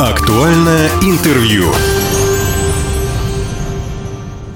Актуальное интервью.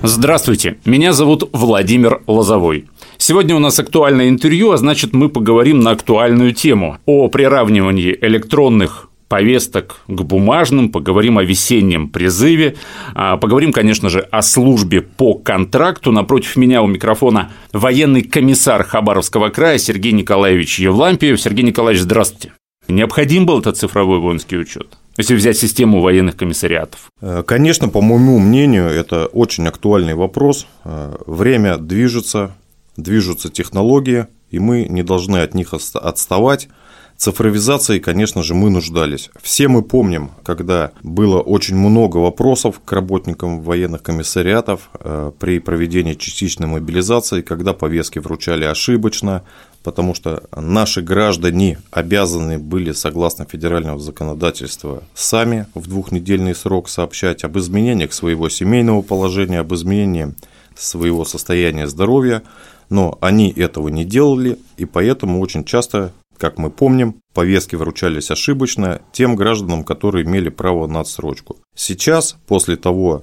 Здравствуйте, меня зовут Владимир Лозовой. Сегодня у нас актуальное интервью, а значит мы поговорим на актуальную тему о приравнивании электронных повесток к бумажным, поговорим о весеннем призыве, а, поговорим, конечно же, о службе по контракту. Напротив меня у микрофона военный комиссар Хабаровского края Сергей Николаевич Евлампиев. Сергей Николаевич, здравствуйте. Необходим был этот цифровой воинский учет? Если взять систему военных комиссариатов. Э, конечно, по моему мнению, это очень актуальный вопрос. Э, время движется, движутся технологии, и мы не должны от них отставать. Цифровизацией, конечно же, мы нуждались. Все мы помним, когда было очень много вопросов к работникам военных комиссариатов э, при проведении частичной мобилизации, когда повестки вручали ошибочно, потому что наши граждане обязаны были, согласно федерального законодательства, сами в двухнедельный срок сообщать об изменениях своего семейного положения, об изменении своего состояния здоровья, но они этого не делали, и поэтому очень часто, как мы помним, повестки вручались ошибочно тем гражданам, которые имели право на отсрочку. Сейчас, после того,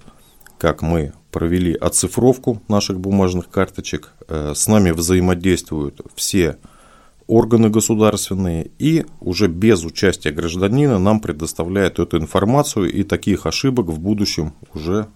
как мы провели оцифровку наших бумажных карточек. Э, с нами взаимодействуют все органы государственные и уже без участия гражданина нам предоставляют эту информацию и таких ошибок в будущем уже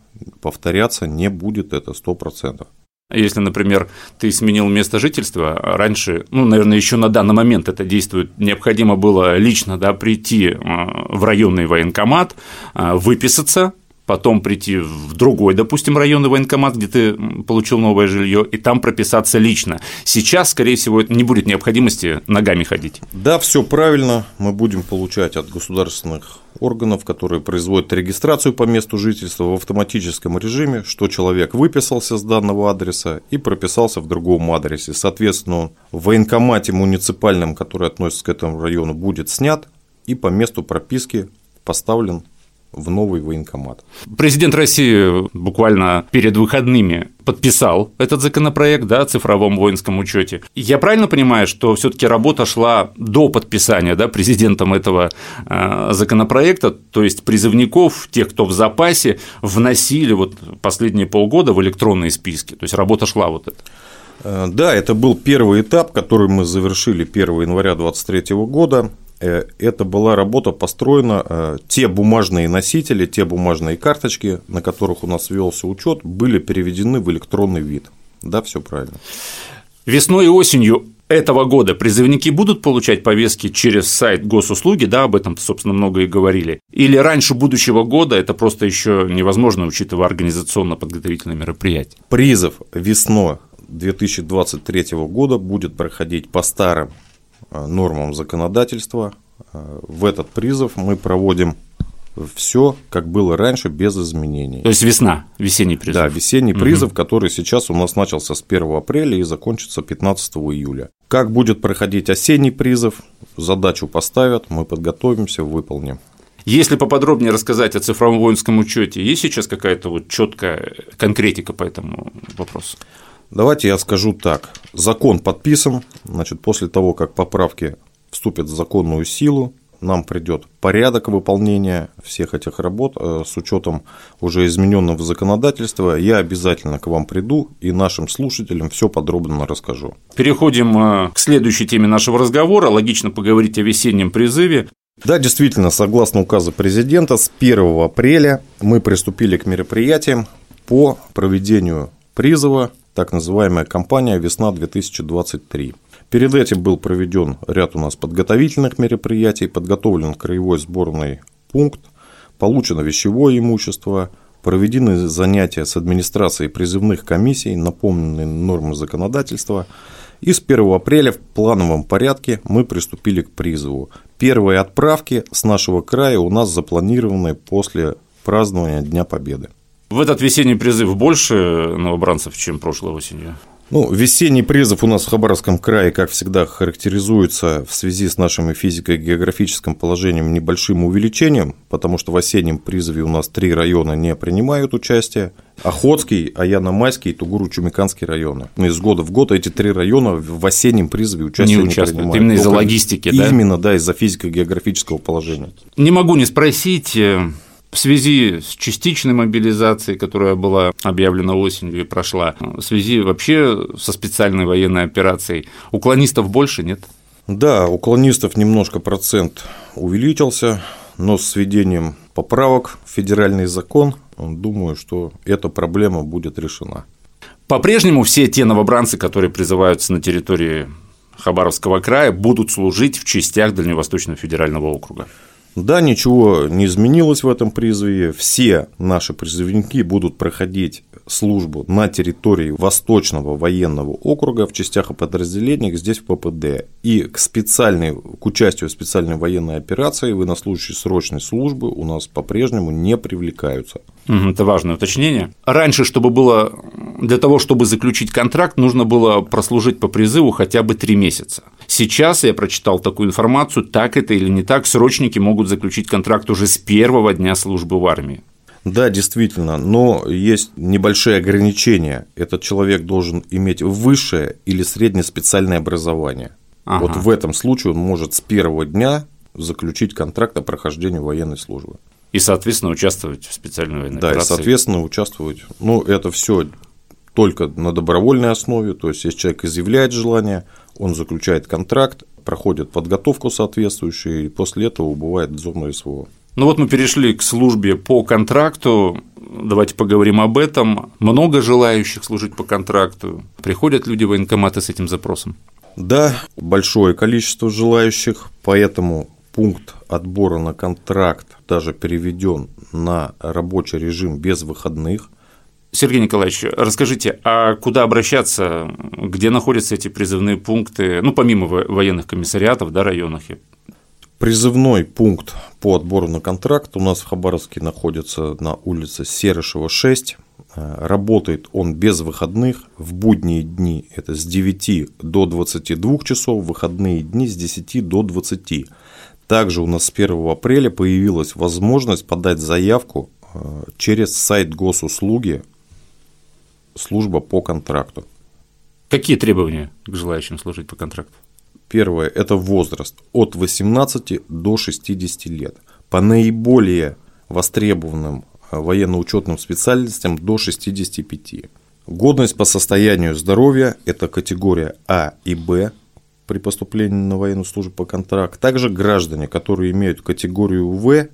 повторяться не будет, это 100%. Если, например, ты сменил место жительства, раньше, ну, наверное, еще на данный момент это действует, необходимо было лично да, прийти э, в районный военкомат, э, выписаться, потом прийти в другой, допустим, районный военкомат, где ты получил новое жилье, и там прописаться лично. Сейчас, скорее всего, не будет необходимости ногами ходить. Да, все правильно. Мы будем получать от государственных органов, которые производят регистрацию по месту жительства в автоматическом режиме, что человек выписался с данного адреса и прописался в другом адресе. Соответственно, в военкомате муниципальном, который относится к этому району, будет снят и по месту прописки поставлен в новый военкомат. Президент России буквально перед выходными подписал этот законопроект да, о цифровом воинском учете. Я правильно понимаю, что все-таки работа шла до подписания да, президентом этого э, законопроекта, то есть призывников, тех, кто в запасе, вносили вот последние полгода в электронные списки. То есть работа шла вот эта. Э, да, это был первый этап, который мы завершили 1 января 2023 года. Э, это была работа построена, э, те бумажные носители, те бумажные карточки, на которых у нас велся учет, были переведены в электронный вид. Да, все правильно. Весной и осенью этого года призывники будут получать повестки через сайт госуслуги, да, об этом, собственно, много и говорили, или раньше будущего года это просто еще невозможно, учитывая организационно-подготовительные мероприятия? Призыв весной 2023 года будет проходить по старым нормам законодательства. Э, в этот призыв мы проводим все, как было раньше, без изменений. То есть весна, весенний призыв. Да, весенний угу. призыв, который сейчас у нас начался с 1 апреля и закончится 15 июля. Как будет проходить осенний призыв, задачу поставят, мы подготовимся, выполним. Если поподробнее рассказать о цифровом воинском учете, есть сейчас какая-то вот четкая конкретика по этому вопросу? Давайте я скажу так. Закон подписан, значит, после того, как поправки вступят в законную силу, нам придет порядок выполнения всех этих работ э, с учетом уже измененного законодательства. Я обязательно к вам приду и нашим слушателям все подробно расскажу. Переходим э, к следующей теме нашего разговора. Логично поговорить о весеннем призыве. Да, действительно, согласно указу президента, с 1 апреля мы приступили к мероприятиям по проведению призыва так называемая кампания «Весна-2023». Перед этим был проведен ряд у нас подготовительных мероприятий, подготовлен краевой сборный пункт, получено вещевое имущество, проведены занятия с администрацией призывных комиссий, напомнены нормы законодательства. И с 1 апреля в плановом порядке мы приступили к призыву. Первые отправки с нашего края у нас запланированы после празднования Дня Победы. В этот весенний призыв больше новобранцев, чем прошлой осенью? Ну, весенний призыв у нас в Хабаровском крае, как всегда, характеризуется в связи с нашим физико-географическим положением небольшим увеличением, потому что в осеннем призыве у нас три района не принимают участие. Охотский, Аяно-Майский и Тугуру-Чумиканский районы. Из года в год эти три района в осеннем призыве участия не, не участвуют. принимают. Именно из-за логистики, да? Именно, да, из-за физико-географического положения. Не могу не спросить, э, в связи с частичной мобилизацией, которая была объявлена осенью и прошла, в связи вообще со специальной военной операцией, уклонистов больше нет? Да, у колонистов немножко процент увеличился, но с введением поправок в федеральный закон, думаю, что эта проблема будет решена. По-прежнему все те новобранцы, которые призываются на территории Хабаровского края, будут служить в частях Дальневосточного федерального округа. Да, ничего не изменилось в этом призыве. Все наши призывники будут проходить службу на территории Восточного военного округа в частях и подразделениях здесь в ППД. И к, специальной, к участию в специальной военной операции военнослужащие срочной службы у нас по-прежнему не привлекаются. Это важное уточнение. Раньше, чтобы было для того, чтобы заключить контракт, нужно было прослужить по призыву хотя бы три месяца. Сейчас я прочитал такую информацию, так это или не так, срочники могут заключить контракт уже с первого дня службы в армии. Да, действительно, но есть небольшие ограничения. Этот человек должен иметь высшее или среднее специальное образование. Ага. Вот в этом случае он может с первого дня заключить контракт о прохождении военной службы. И, соответственно, участвовать в специальной военной Да, операции. и, соответственно, участвовать. Ну, это все только на добровольной основе, то есть, если человек изъявляет желание, он заключает контракт, проходит подготовку соответствующую, и после этого убывает дозорное СВО. Ну вот мы перешли к службе по контракту. Давайте поговорим об этом. Много желающих служить по контракту. Приходят люди в военкоматы с этим запросом. Да, большое количество желающих, поэтому пункт отбора на контракт даже переведен на рабочий режим без выходных. Сергей Николаевич, расскажите, а куда обращаться, где находятся эти призывные пункты, ну, помимо военных комиссариатов, да, районах? Призывной пункт по отбору на контракт у нас в Хабаровске находится на улице Серышева, 6. Работает он без выходных. В будние дни это с 9 до 22 часов, выходные дни с 10 до 20. Также у нас с 1 апреля появилась возможность подать заявку э, через сайт госуслуги служба по контракту. Какие требования к желающим служить по контракту? Первое – это возраст от 18 до 60 лет. По наиболее востребованным э, военно-учетным специальностям до 65. Годность по состоянию здоровья – это категория А и Б при поступлении на военную службу по контракту. Также граждане, которые имеют категорию В,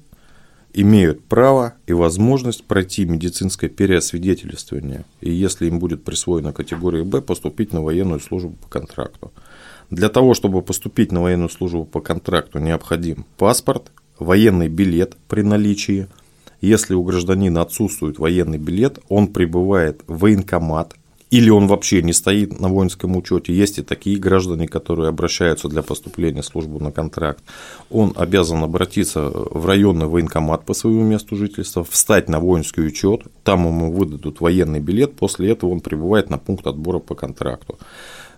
имеют право и возможность пройти медицинское переосвидетельствование, и если им будет присвоена категория Б, поступить на военную службу по контракту. Для того, чтобы поступить на военную службу по контракту, необходим паспорт, военный билет при наличии. Если у гражданина отсутствует военный билет, он прибывает в военкомат, или он вообще не стоит на воинском учете. Есть и такие граждане, которые обращаются для поступления в службу на контракт. Он обязан обратиться в районный военкомат по своему месту жительства, встать на воинский учет, там ему выдадут военный билет, после этого он прибывает на пункт отбора по контракту.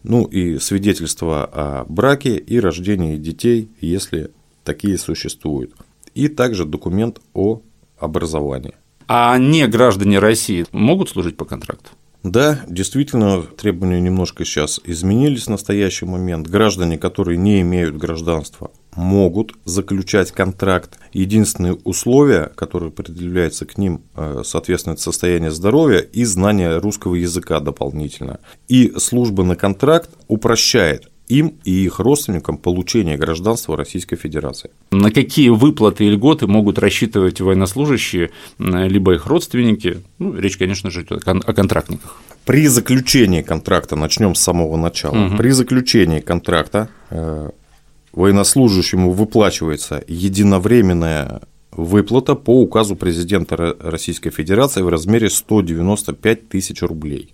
Ну и свидетельство о браке и рождении детей, если такие существуют. И также документ о образовании. А не граждане России могут служить по контракту? Да, действительно, требования немножко сейчас изменились в настоящий момент. Граждане, которые не имеют гражданства, могут заключать контракт. Единственные условия, которые предъявляются к ним, э, соответственно, это состояние здоровья и знание русского языка дополнительно. И служба на контракт упрощает им и их родственникам получение гражданства Российской Федерации. На какие выплаты и льготы могут рассчитывать военнослужащие, либо их родственники? Ну, речь, конечно же, идет о контрактниках. При заключении контракта, начнем с самого начала, угу. при заключении контракта э, военнослужащему выплачивается единовременная выплата по указу президента Российской Федерации в размере 195 тысяч рублей.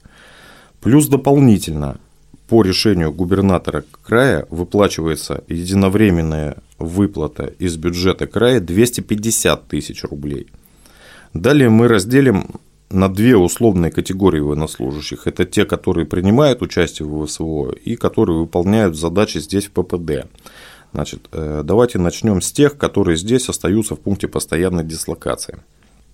Плюс дополнительно по решению губернатора края выплачивается единовременная выплата из бюджета края 250 тысяч рублей. Далее мы разделим на две условные категории военнослужащих. Это те, которые принимают участие в ВСВО и которые выполняют задачи здесь в ППД. Значит, давайте начнем с тех, которые здесь остаются в пункте постоянной дислокации.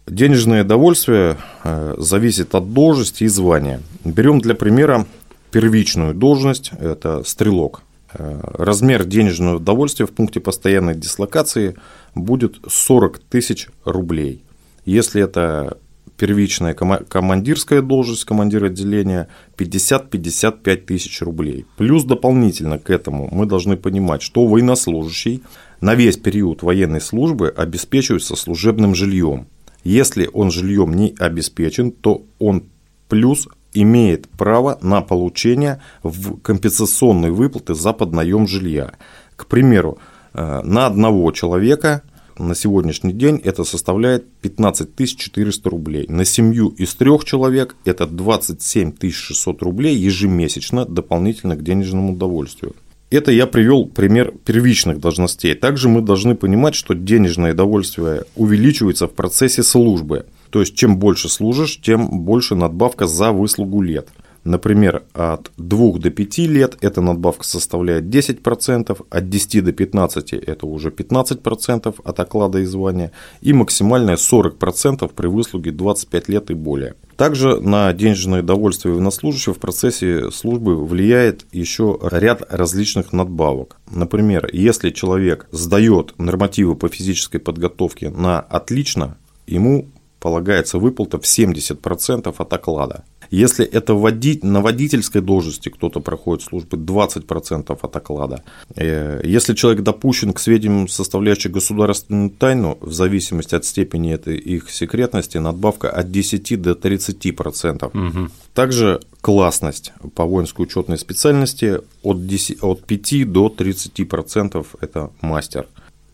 Денежное довольствие э, зависит от должности и звания. Берем для примера первичную должность, это стрелок. Э, размер денежного довольствия в пункте постоянной дислокации будет 40 тысяч рублей. Если это первичная командирская должность командира отделения 50-55 тысяч рублей. Плюс дополнительно к этому мы должны понимать, что военнослужащий на весь период военной службы обеспечивается служебным жильем. Если он жильем не обеспечен, то он плюс имеет право на получение в компенсационной выплаты за поднаем жилья. К примеру, э, на одного человека – на сегодняшний день это составляет 15 400 рублей. На семью из трех человек это 27 600 рублей ежемесячно дополнительно к денежному удовольствию. Это я привел пример первичных должностей. Также мы должны понимать, что денежное довольствие увеличивается в процессе службы. То есть, чем больше служишь, тем больше надбавка за выслугу лет – Например, от 2 до 5 лет эта надбавка составляет 10%, от 10 до 15 это уже 15% от оклада и звания, и максимальная 40% при выслуге 25 лет и более. Также на денежное довольствие военнослужащего в процессе службы влияет еще ряд различных надбавок. Например, если человек сдает нормативы по физической подготовке на отлично, ему полагается выплата в 70% от оклада. Если это водить, на водительской должности кто-то проходит службы, 20% от оклада. Э, если человек допущен к сведениям, составляющим государственную тайну, в зависимости от степени этой их секретности, надбавка от 10 до 30%. Угу. Также классность по воинской учетной специальности от, 10, от 5 до 30% это мастер.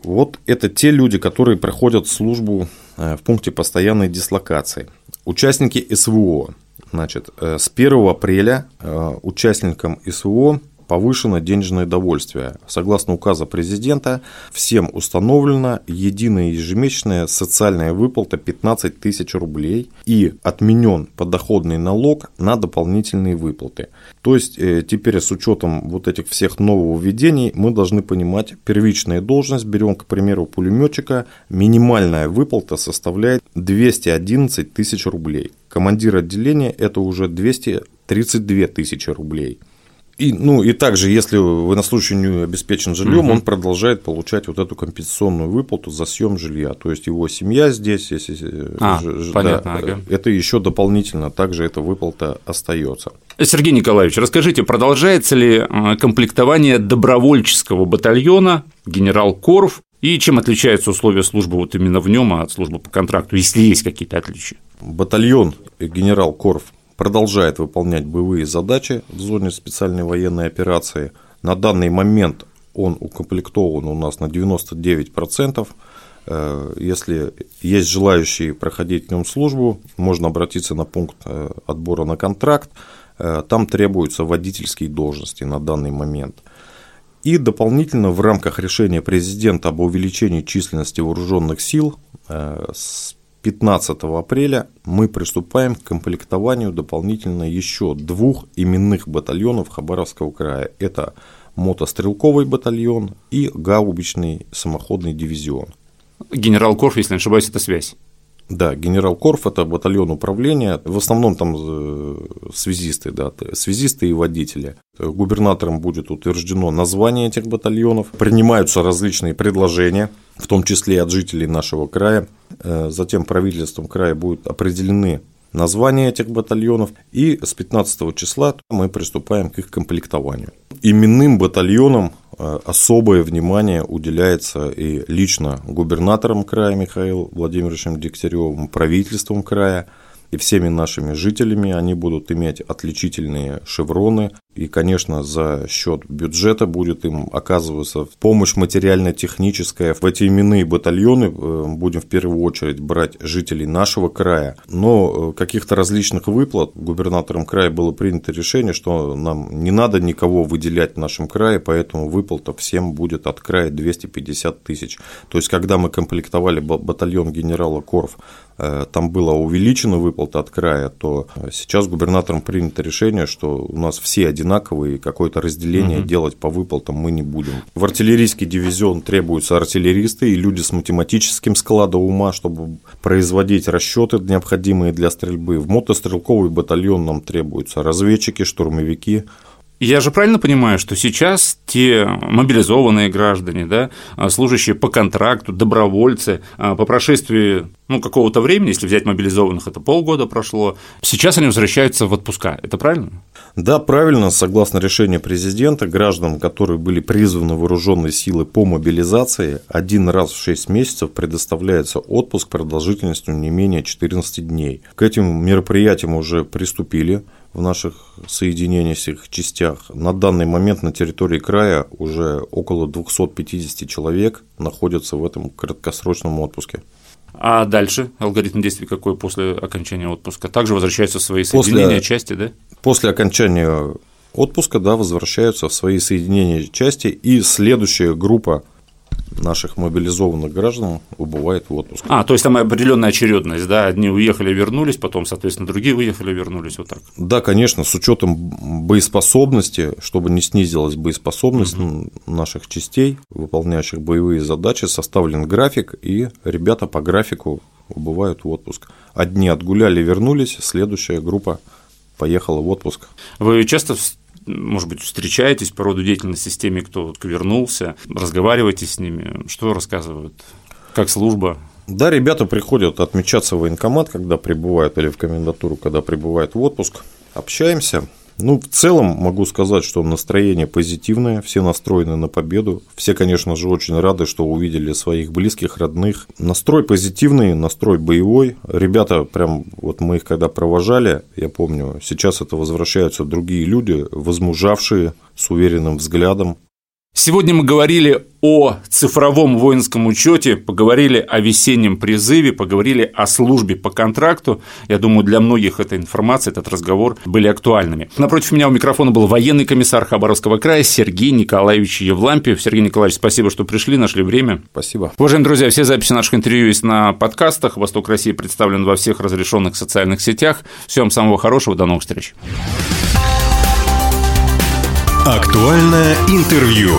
Вот это те люди, которые проходят службу в пункте постоянной дислокации. Участники СВО, Значит, э, с 1 апреля э, участникам СВО повышено денежное довольствие. Согласно указа президента, всем установлена единая ежемесячная социальная выплата 15 тысяч рублей и отменен подоходный налог на дополнительные выплаты. То есть э, теперь с учетом вот этих всех нововведений мы должны понимать, первичная должность, берем, к примеру, пулеметчика, минимальная выплата составляет 211 тысяч рублей. Командир отделения это уже 232 тысячи рублей. И, ну, и также, если военнослужащий не обеспечен жильем, угу. он продолжает получать вот эту компенсационную выплату за съем жилья. То есть его семья здесь, если а, ж, понятно, да, ага. это еще дополнительно также эта выплата остается. Сергей Николаевич, расскажите, продолжается ли э, комплектование добровольческого батальона генерал Корф и чем отличаются условия службы вот именно в нем от службы по контракту, если есть какие-то отличия? Батальон генерал Корф продолжает выполнять боевые задачи в зоне специальной военной операции. На данный момент он укомплектован у нас на 99%. Э, если есть желающие проходить в нем службу, можно обратиться на пункт э, отбора на контракт. Э, там требуются водительские должности на данный момент. И дополнительно в рамках решения президента об увеличении численности вооруженных сил с 15 апреля мы приступаем к комплектованию дополнительно еще двух именных батальонов Хабаровского края. Это мотострелковый батальон и гаубичный самоходный дивизион. Генерал Корф, если не ошибаюсь, это связь. Да, генерал Корф – это батальон управления, в основном там э, связисты, да, связисты и водители. Губернатором будет утверждено название этих батальонов, принимаются различные предложения, в том числе и от жителей нашего края. Э, затем правительством края будут определены названия этих батальонов, и с 15 числа мы приступаем к их комплектованию. Именным батальонам э, особое внимание уделяется и лично губернатором края Михаилом Владимировичем Дегтяревым, правительством края – и всеми нашими жителями. Они будут иметь отличительные шевроны. И, конечно, за счет бюджета будет им оказываться помощь материально-техническая. В эти именные батальоны э, будем в первую очередь брать жителей нашего края. Но э, каких-то различных выплат губернатором края было принято решение, что нам не надо никого выделять в нашем крае, поэтому выплата всем будет от края 250 тысяч. То есть, когда мы комплектовали батальон генерала Корф Э, там была увеличена выплата от края, то сейчас губернатором принято решение, что у нас все одинаковые, какое-то разделение угу. делать по выплатам мы не будем. В артиллерийский дивизион требуются артиллеристы и люди с математическим складом ума, чтобы производить расчеты необходимые для стрельбы. В мотострелковый батальон нам требуются разведчики, штурмовики, я же правильно понимаю, что сейчас те мобилизованные граждане, да, а, служащие по контракту, добровольцы, а, по прошествии ну, какого-то времени, если взять мобилизованных, это полгода прошло, сейчас они возвращаются в отпуска. Это правильно? Да, правильно. Согласно решению президента, гражданам, которые были призваны вооруженные силы по мобилизации, один раз в 6 месяцев предоставляется отпуск продолжительностью не менее 14 дней. К этим мероприятиям уже приступили в наших соединениях, частях. На данный момент на территории края уже около 250 человек находятся в этом краткосрочном отпуске. А дальше алгоритм действий какой после окончания отпуска? Также возвращаются в свои соединения, после, части, да? После окончания отпуска, да, возвращаются в свои соединения, части, и следующая группа наших мобилизованных граждан убывает в отпуск. А, то есть там определенная очередность, да, одни уехали, вернулись, потом, соответственно, другие уехали, вернулись, вот так. Да, конечно, с учетом боеспособности, чтобы не снизилась боеспособность угу. наших частей, выполняющих боевые задачи, составлен график, и ребята по графику убывают в отпуск. Одни отгуляли, вернулись, следующая группа поехала в отпуск. Вы часто может быть, встречаетесь по роду деятельности с теми, кто вернулся, разговариваете с ними, что рассказывают, как служба? Да, ребята приходят отмечаться в военкомат, когда прибывают, или в комендатуру, когда прибывают в отпуск, общаемся, ну, в целом могу сказать, что настроение позитивное, все настроены на победу. Все, конечно же, очень рады, что увидели своих близких, родных. Настрой позитивный, настрой боевой. Ребята, прям вот мы их когда провожали, я помню, сейчас это возвращаются другие люди, возмужавшие, с уверенным взглядом. Сегодня мы говорили о цифровом воинском учете, поговорили о весеннем призыве, поговорили о службе по контракту. Я думаю, для многих эта информация, этот разговор были актуальными. Напротив меня у микрофона был военный комиссар Хабаровского края Сергей Николаевич Евлампиев. Сергей Николаевич, спасибо, что пришли, нашли время. Спасибо. Уважаемые друзья, все записи наших интервью есть на подкастах. «Восток России» представлен во всех разрешенных социальных сетях. Всем самого хорошего, до новых встреч. Актуальное интервью.